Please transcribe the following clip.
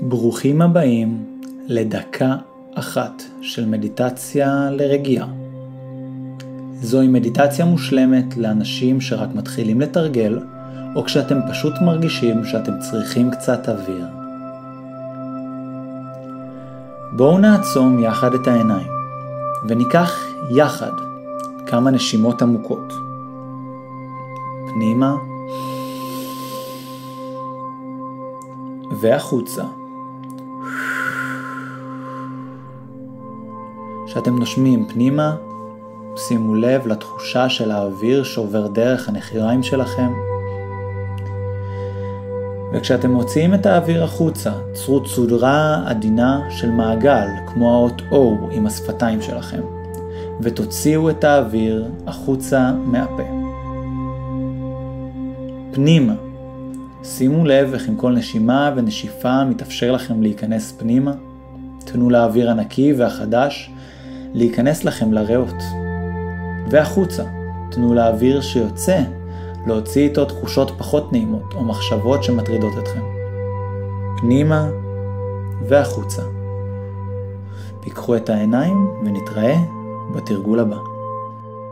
ברוכים הבאים לדקה אחת של מדיטציה לרגיעה. זוהי מדיטציה מושלמת לאנשים שרק מתחילים לתרגל, או כשאתם פשוט מרגישים שאתם צריכים קצת אוויר. בואו נעצום יחד את העיניים, וניקח יחד כמה נשימות עמוקות. פנימה והחוצה. כשאתם נושמים פנימה, שימו לב לתחושה של האוויר שעובר דרך הנחיריים שלכם. וכשאתם מוציאים את האוויר החוצה, צרו צודרה עדינה של מעגל, כמו האות O עם השפתיים שלכם, ותוציאו את האוויר החוצה מהפה. פנימה שימו לב איך עם כל נשימה ונשיפה מתאפשר לכם להיכנס פנימה. תנו לאוויר הנקי והחדש להיכנס לכם לריאות. והחוצה, תנו לאוויר שיוצא להוציא איתו תחושות פחות נעימות או מחשבות שמטרידות אתכם. פנימה והחוצה. פיקחו את העיניים ונתראה בתרגול הבא.